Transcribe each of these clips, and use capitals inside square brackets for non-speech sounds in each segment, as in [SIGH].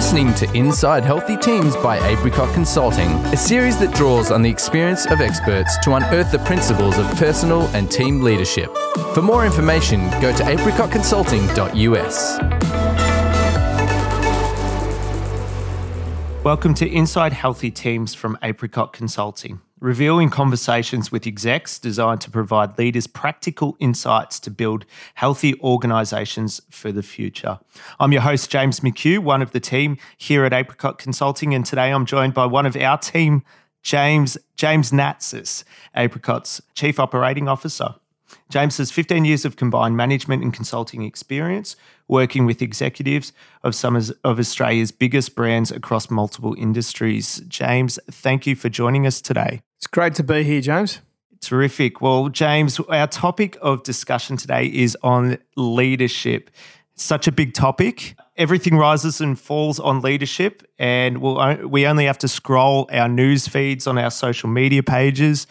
listening to Inside Healthy Teams by Apricot Consulting, a series that draws on the experience of experts to unearth the principles of personal and team leadership. For more information, go to apricotconsulting.us. Welcome to Inside Healthy Teams from Apricot Consulting, revealing conversations with execs designed to provide leaders practical insights to build healthy organizations for the future. I'm your host, James McHugh, one of the team here at Apricot Consulting, and today I'm joined by one of our team, James James Natsis, Apricot's Chief Operating Officer. James has 15 years of combined management and consulting experience, working with executives of some of Australia's biggest brands across multiple industries. James, thank you for joining us today. It's great to be here, James. Terrific. Well, James, our topic of discussion today is on leadership. It's such a big topic. Everything rises and falls on leadership, and we'll, we only have to scroll our news feeds on our social media pages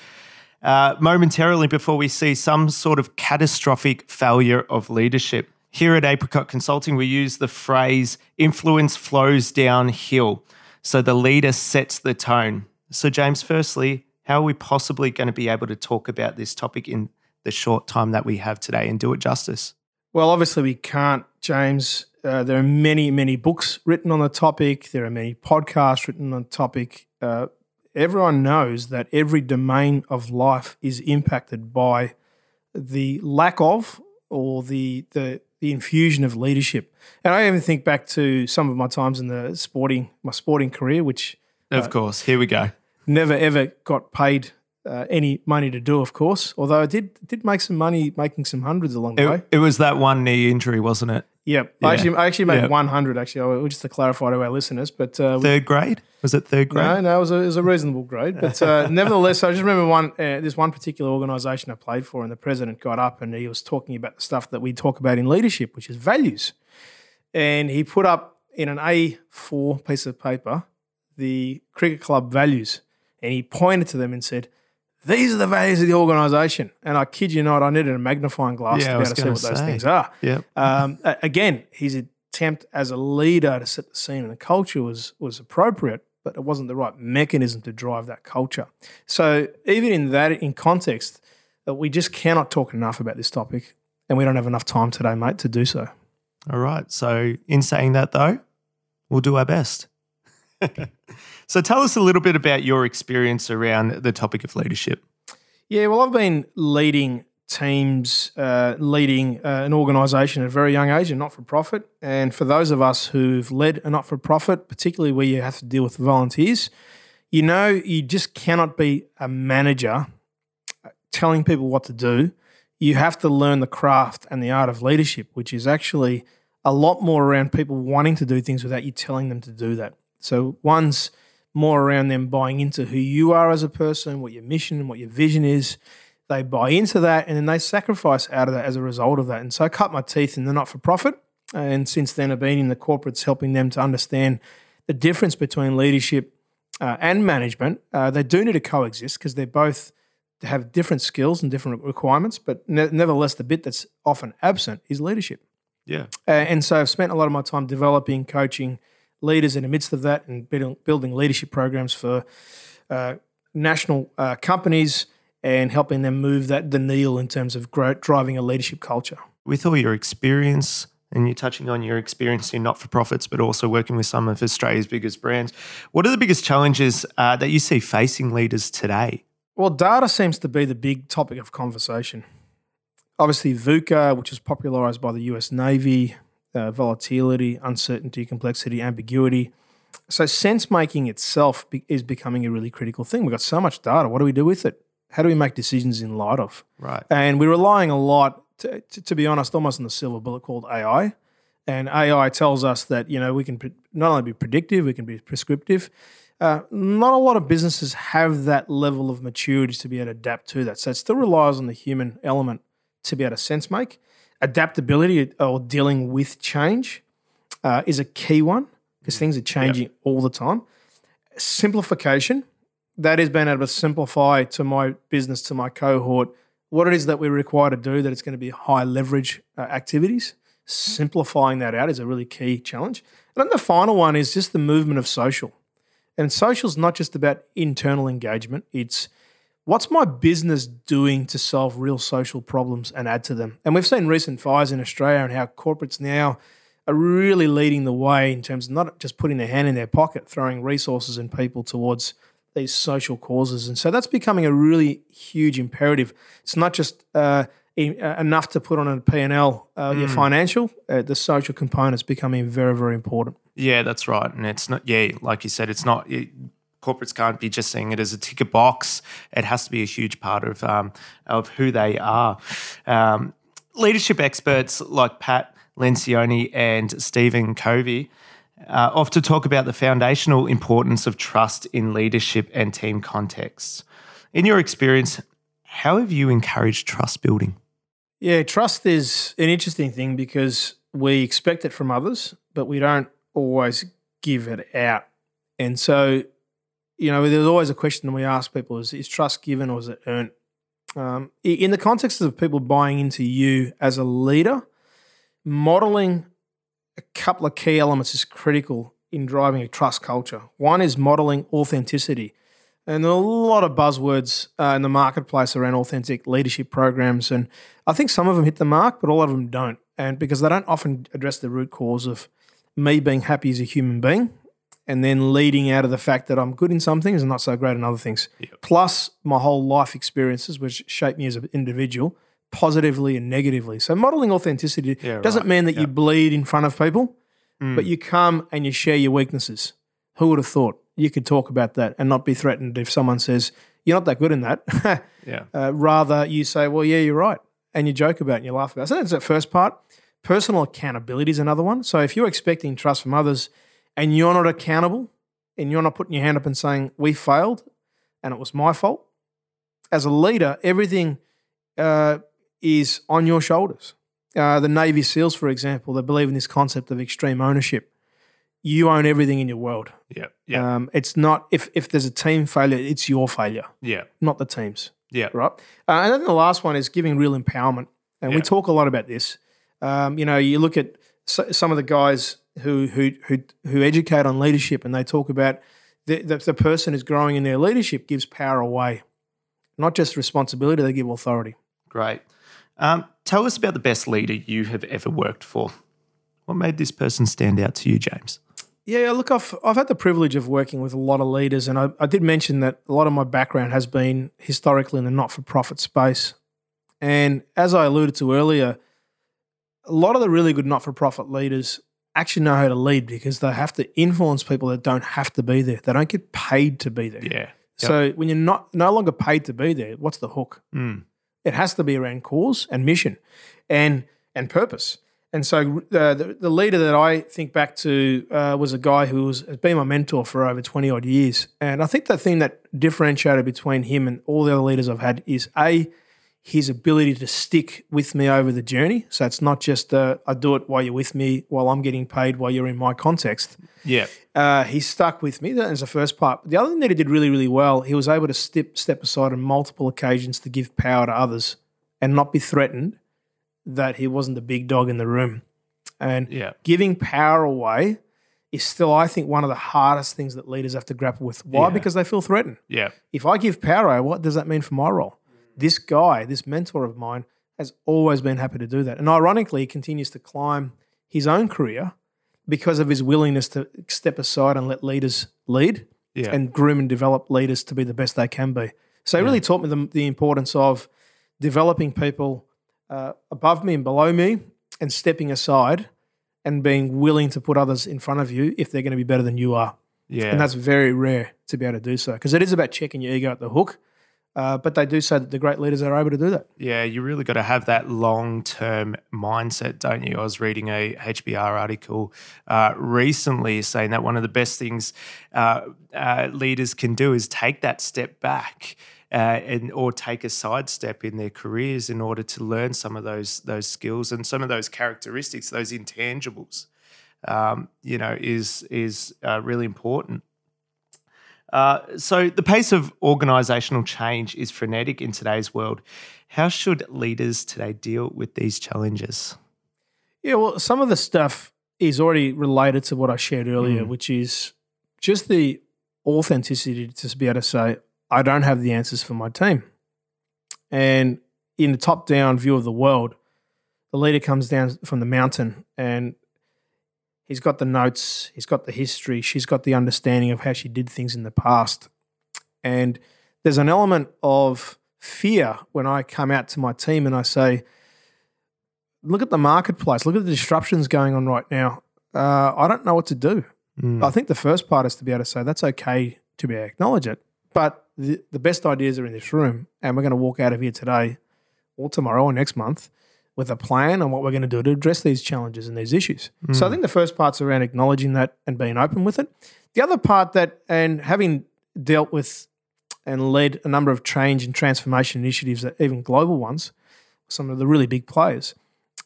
uh, momentarily before we see some sort of catastrophic failure of leadership. Here at Apricot Consulting, we use the phrase influence flows downhill. So the leader sets the tone. So, James, firstly, how are we possibly going to be able to talk about this topic in the short time that we have today and do it justice? Well, obviously, we can't, James. Uh, there are many, many books written on the topic. There are many podcasts written on the topic. Uh, everyone knows that every domain of life is impacted by the lack of or the the the infusion of leadership. And I even think back to some of my times in the sporting my sporting career, which of uh, course, here we go. Never ever got paid uh, any money to do, of course. Although I did did make some money making some hundreds along the it, way. It was that one knee injury, wasn't it? Yep. Yeah. I actually I actually made yep. 100 actually, just to clarify to our listeners. But uh, third grade was it third grade? No, no, it was a, it was a reasonable grade. But uh, [LAUGHS] nevertheless, I just remember one uh, this one particular organisation I played for, and the president got up and he was talking about the stuff that we talk about in leadership, which is values. And he put up in an A4 piece of paper the cricket club values, and he pointed to them and said, these are the values of the organisation. And I kid you not, I needed a magnifying glass yeah, to be able to see what say. those things are. Yeah. Um, again, his attempt as a leader to set the scene and the culture was was appropriate, but it wasn't the right mechanism to drive that culture. So even in that, in context, that we just cannot talk enough about this topic, and we don't have enough time today, mate, to do so. All right. So in saying that, though, we'll do our best. So tell us a little bit about your experience around the topic of leadership. Yeah, well, I've been leading teams, uh, leading uh, an organisation at a very young age, a not for profit. And for those of us who've led a not for profit, particularly where you have to deal with volunteers, you know, you just cannot be a manager uh, telling people what to do. You have to learn the craft and the art of leadership, which is actually a lot more around people wanting to do things without you telling them to do that. So one's more around them buying into who you are as a person, what your mission and what your vision is. They buy into that and then they sacrifice out of that as a result of that. And so I cut my teeth in the not for profit. And since then, I've been in the corporates helping them to understand the difference between leadership uh, and management. Uh, they do need to coexist because they're both to have different skills and different requirements, but ne- nevertheless, the bit that's often absent is leadership. Yeah. Uh, and so I've spent a lot of my time developing, coaching, leaders in the midst of that and building leadership programs for uh, national uh, companies and helping them move that the needle in terms of growth, driving a leadership culture. With all your experience, and you're touching on your experience in not for profits, but also working with some of Australia's biggest brands, what are the biggest challenges uh, that you see facing leaders today? Well, data seems to be the big topic of conversation. Obviously, VUCA, which was popularized by the US Navy, uh, volatility, uncertainty, complexity, ambiguity. So sense making itself be- is becoming a really critical thing. We've got so much data. What do we do with it? How do we make decisions in light of? Right. And we're relying a lot, to, to, to be honest, almost on the silver bullet called AI. And AI tells us that you know we can pre- not only be predictive, we can be prescriptive. Uh, not a lot of businesses have that level of maturity to be able to adapt to that. So it still relies on the human element to be able to sense make adaptability or dealing with change uh, is a key one because things are changing yep. all the time. Simplification, that is being able to simplify to my business, to my cohort, what it is that we're required to do, that it's going to be high leverage uh, activities. simplifying that out is a really key challenge. And then the final one is just the movement of social. And social is not just about internal engagement, it's what's my business doing to solve real social problems and add to them. And we've seen recent fires in Australia and how corporates now are really leading the way in terms of not just putting their hand in their pocket, throwing resources and people towards these social causes. And so that's becoming a really huge imperative. It's not just uh, enough to put on a P&L, uh, mm. your financial, uh, the social component is becoming very, very important. Yeah, that's right. And it's not, yeah, like you said, it's not, it, corporates can't be just seeing it as a ticket box. It has to be a huge part of, um, of who they are. Um, leadership experts like Pat Lencioni and Stephen Covey uh, often talk about the foundational importance of trust in leadership and team contexts. In your experience, how have you encouraged trust building? Yeah, trust is an interesting thing because we expect it from others, but we don't always give it out. And so, you know, there's always a question we ask people is, is trust given or is it earned? Um, in the context of people buying into you as a leader, modeling a couple of key elements is critical in driving a trust culture. One is modeling authenticity. And there are a lot of buzzwords uh, in the marketplace around authentic leadership programs. And I think some of them hit the mark, but all of them don't. And because they don't often address the root cause of me being happy as a human being and then leading out of the fact that I'm good in some things and not so great in other things. Yep. Plus my whole life experiences, which shaped me as an individual positively and negatively. So modeling authenticity yeah, doesn't right. mean that yep. you bleed in front of people, mm. but you come and you share your weaknesses. Who would have thought you could talk about that and not be threatened if someone says you're not that good in that? [LAUGHS] yeah. Uh, rather, you say, "Well, yeah, you're right," and you joke about it and you laugh about. It. So that's the first part. Personal accountability is another one. So if you're expecting trust from others and you're not accountable and you're not putting your hand up and saying we failed and it was my fault, as a leader, everything uh, is on your shoulders. Uh, the Navy SEALs, for example, they believe in this concept of extreme ownership. You own everything in your world. Yeah, yeah. Um, it's not if if there's a team failure, it's your failure. Yeah, not the team's. Yeah, right. Uh, and then the last one is giving real empowerment, and yeah. we talk a lot about this. Um, you know, you look at some of the guys who who who who educate on leadership, and they talk about the, the, the person who's growing in their leadership gives power away, not just responsibility; they give authority. Great. Um, tell us about the best leader you have ever worked for. What made this person stand out to you, James? Yeah, look, I've, I've had the privilege of working with a lot of leaders, and I, I did mention that a lot of my background has been historically in the not for profit space. And as I alluded to earlier, a lot of the really good not for profit leaders actually know how to lead because they have to influence people that don't have to be there. They don't get paid to be there. Yeah. Yep. So when you're not no longer paid to be there, what's the hook? Mm. It has to be around cause and mission and and purpose. And so uh, the, the leader that I think back to uh, was a guy who was, has been my mentor for over 20 odd years. And I think the thing that differentiated between him and all the other leaders I've had is A, his ability to stick with me over the journey. So it's not just uh, I do it while you're with me, while I'm getting paid, while you're in my context. Yeah. Uh, he stuck with me. That is the first part. The other thing that he did really, really well, he was able to step step aside on multiple occasions to give power to others and not be threatened that he wasn't the big dog in the room. And yeah. giving power away is still, I think, one of the hardest things that leaders have to grapple with. Why? Yeah. Because they feel threatened. Yeah. If I give power away, what does that mean for my role? This guy, this mentor of mine, has always been happy to do that. And ironically, he continues to climb his own career because of his willingness to step aside and let leaders lead yeah. and groom and develop leaders to be the best they can be. So he yeah. really taught me the, the, importance of developing people uh, above me and below me and stepping aside and being willing to put others in front of you if they're going to be better than you are. Yeah. And that's very rare to be able to do so because it is about checking your ego at the hook uh, but they do say that the great leaders are able to do that. Yeah, you really got to have that long term mindset, don't you? I was reading a HBR article uh, recently saying that one of the best things uh, uh leaders can do is take that step back. Uh, and or take a sidestep in their careers in order to learn some of those those skills and some of those characteristics, those intangibles, um, you know, is is uh, really important. Uh, so, the pace of organisational change is frenetic in today's world. How should leaders today deal with these challenges? Yeah, well, some of the stuff is already related to what I shared earlier, Mm. which is just the authenticity to be able to say, I don't have the answers for my team. And in the top down view of the world, the leader comes down from the mountain and he's got the notes, he's got the history, she's got the understanding of how she did things in the past. And there's an element of fear when I come out to my team and I say, look at the marketplace, look at the disruptions going on right now. Uh, I don't know what to do. Mm. I think the first part is to be able to say that's okay to be able to acknowledge it. But the, the best ideas are in this room, and we're going to walk out of here today or tomorrow or next month with a plan on what we're going to do to address these challenges and these issues. So I think the first part's around acknowledging that and being open with it. The other part that, and having dealt with and led a number of change and transformation initiatives, that even global ones, some of the really big players,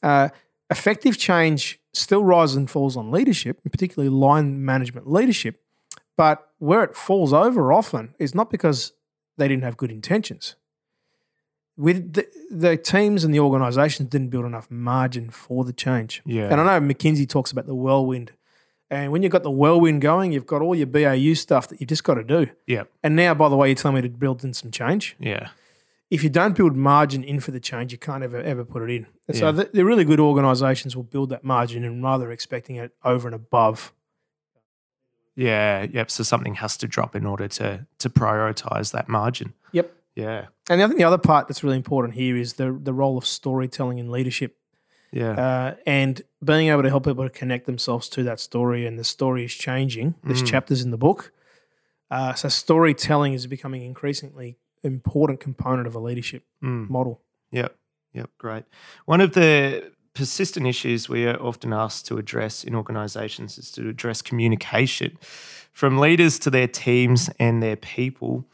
uh, effective change still rises and falls on leadership, and particularly line management leadership. But where it falls over often is not because they didn't have good intentions. With the, the teams and the organisations didn't build enough margin for the change. Yeah. And I know McKinsey talks about the whirlwind. And when you've got the whirlwind going, you've got all your BAU stuff that you've just got to do. Yeah. And now, by the way, you're telling me to build in some change. Yeah. If you don't build margin in for the change, you can't ever ever put it in. And Yeah. So the, the really good organisations will build that margin and rather expecting it over and above. Yeah. Yep. So something has to drop in order to to prioritize that margin. Yep. Yeah. And I think the other part that's really important here is the the role of storytelling in leadership, Yeah. uh, and being able to help people to connect themselves to that story. And the story is changing. There's Mm. chapters in the book, uh, so storytelling is becoming increasingly important component of a leadership Mm. model. Yep. Yep. Great. One of the persistent issues we are often asked to address in organizations is to address communication from leaders to their teams and their people.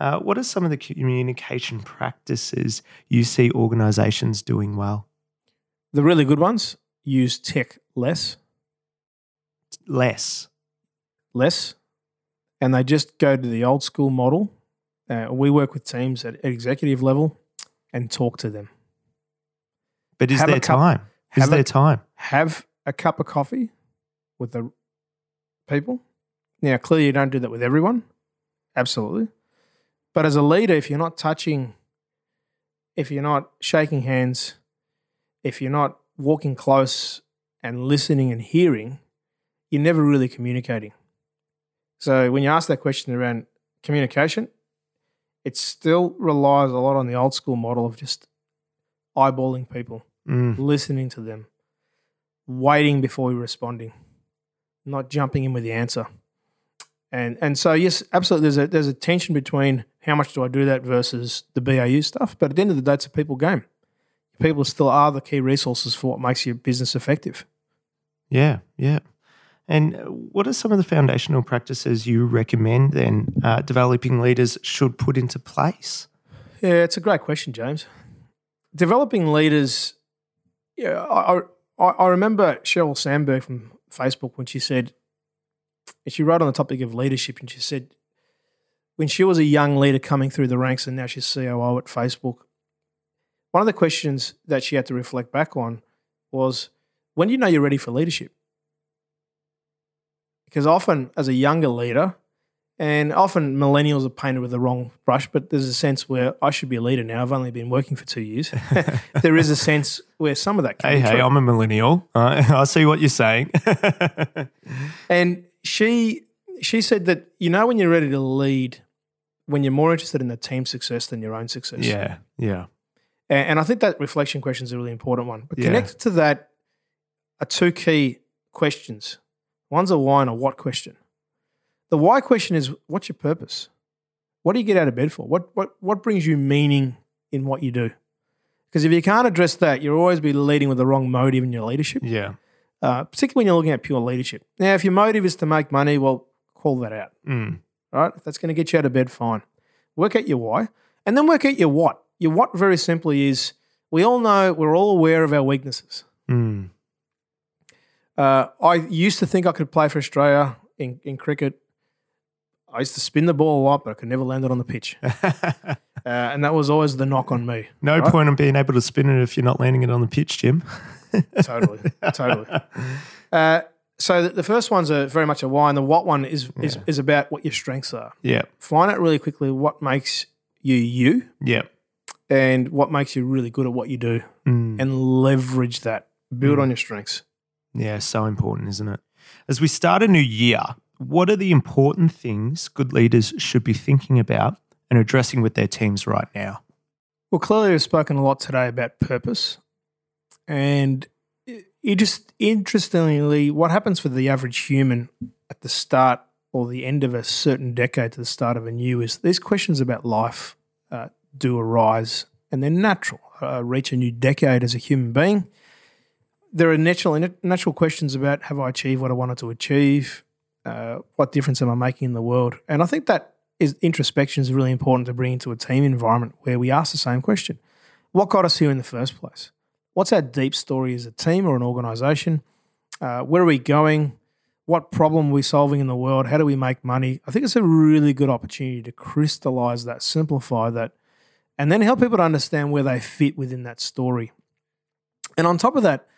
Uh, what are some of the communication practices you see organizations doing well? The really good ones use tech less, Less. less, and they just go to the old school model. Uh, we work with teams at executive level and talk to them. But is Have there cup- time? Is have a- there time? Have a cup of coffee with the people. Now, clearly, you don't do that with everyone. Absolutely. But as a leader, if you're not touching, if you're not shaking hands, if you're not walking close and listening and hearing, you're never really communicating. So when you ask that question around communication, it still relies a lot on the old school model of just eyeballing people, Mm. listening to them, waiting before responding, not jumping in with the answer. And and so yes, absolutely. There's a there's a tension between how much do I do that versus the BAU stuff. But at the end of the day, it's a people game. People still are the key resources for what makes your business effective. Yeah, yeah. And what are some of the foundational practices you recommend then uh, developing leaders should put into place? Yeah, it's a great question, James. Developing leaders. Yeah, I, I, I remember Sheryl Sandberg from Facebook when she said, she wrote on the topic of leadership, and she said, when she was a young leader coming through the ranks, and now she's COO at Facebook, one of the questions that she had to reflect back on was, when do you know you're ready for leadership? Because often, as a younger leader, and often millennials are painted with the wrong brush, but there's a sense where I should be a leader now. I've only been working for two years. [LAUGHS] [LAUGHS] there is a sense where some of that can Hey, hey, true. I'm a millennial. Uh, [LAUGHS] I see what you're saying. And she she said that you know when you're ready to lead, when you're more interested in the team success than your own success. yeah, yeah. And, and I think that reflection question is a really important one. But Yeah. connected to that are two key questions. One's a why and a what question. The why question is what's your purpose? What do you get out of bed for? What what what brings you meaning in what you do? Because if you can't address that, you'll always be leading with the wrong motive in your leadership, Yeah. Uh, particularly when you're looking at pure leadership. Now, if your motive is to make money, well, call that out. Mm. All right. If that's going to get you out of bed, fine. Work out your why and then work out your what. Your what, very simply, is we all know, we're all aware of our weaknesses. Mm. Uh, I used to think I could play for Australia in, in cricket. I used to spin the ball a lot, but I could never land it on the pitch. [LAUGHS] Uh, and that was always the knock on me. no Right. point in being able to spin it if you're not landing it on the pitch, Jim. [LAUGHS] totally, totally. Uh, so the, the first one's a very much a why, and the what one is is, is about what your strengths are. Yeah. Find out really quickly what makes you you, Yeah. and what makes you really good at what you do, Mm. and leverage that. Build on your strengths. Yeah, so important, isn't it? As we start a new year, what are the important things good leaders should be thinking about and addressing with their teams right now? Well, clearly, we've spoken a lot today about purpose, and it just interestingly, what happens for the average human at the start or the end of a certain decade to the start of a new is these questions about life uh, do arise, and they're natural. Uh, reach a new decade as a human being. There are natural natural questions about have I achieved what I wanted to achieve? Uh, what difference am I making in the world? And I think that is introspection is really important to bring into a team environment where we ask the same question: What got us here in the first place? What's our deep story as a team or an organization? Uh, where are we going? What problem are we solving in the world? How do we make money? I think it's a really good opportunity to crystallize that, simplify that, and then help people to understand where they fit within that story. And on top of that,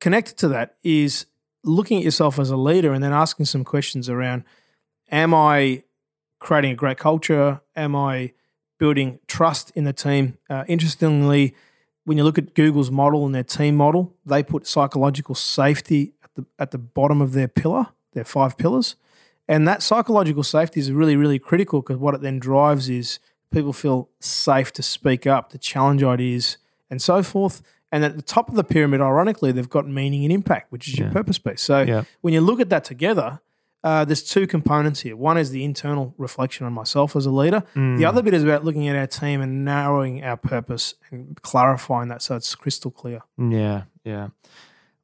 connected to that is looking at yourself as a leader and then asking some questions around Am I creating a great culture? Am I building trust in the team? Uh, interestingly, when you look at Google's model and their team model, they put psychological safety at the at the bottom of their pillar, their five pillars, and that psychological safety is really really critical because what it then drives is people feel safe to speak up, to challenge ideas, and so forth. And at the top of the pyramid, ironically, they've got meaning and impact, which is your purpose piece. So Yeah. when you look at that together, uh, there's two components here. One is the internal reflection on myself as a leader. The other bit is about looking at our team and narrowing our purpose and clarifying that so it's crystal clear. Yeah, yeah.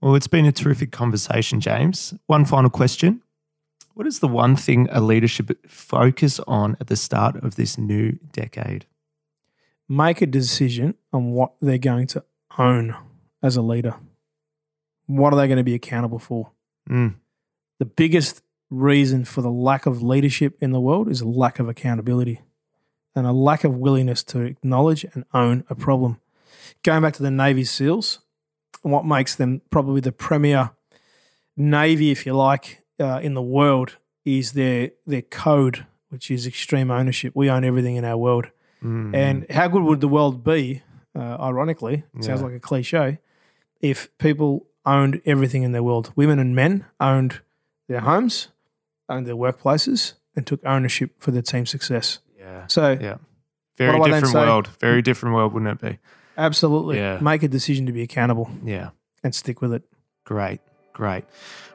Well, it's been a terrific conversation, James. One final question. What is the one thing a leader should focus on at the start of this new decade? Make a decision on what they're going to own as a leader. What are they going to be accountable for? Mm, The biggest reason for the lack of leadership in the world is a lack of accountability and a lack of willingness to acknowledge and own a problem. Going back to the Navy SEALs, what makes them probably the premier Navy, if you like, uh, in the world is their their code, which is extreme ownership. We own everything in our world. mm, And how good would the world be, uh, ironically, it sounds like a cliche, if people owned everything in their world? Women and men owned their homes, owned their workplaces, and took ownership for their team success. yeah, So, yeah. Very do I then different world. Very different world, wouldn't it be? absolutely Yeah. make a decision to be accountable Yeah. and stick with it. Great, great.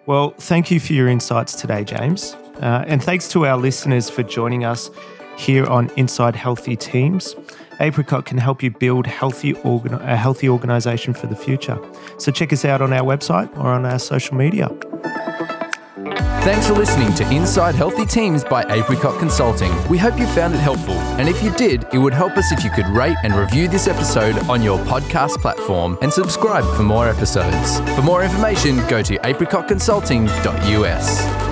Well, thank you for your insights today, James. Uh, and thanks to our listeners for joining us here on Inside Healthy Teams. Apricot can help you build healthy organ- a healthy organization for the future. So check us out on our website or on our social media. Thanks for listening to Inside Healthy Teams by Apricot Consulting. We hope you found it helpful. And if you did, it would help us if you could rate and review this episode on your podcast platform and subscribe for more episodes. For more information, go to apricotconsulting.us.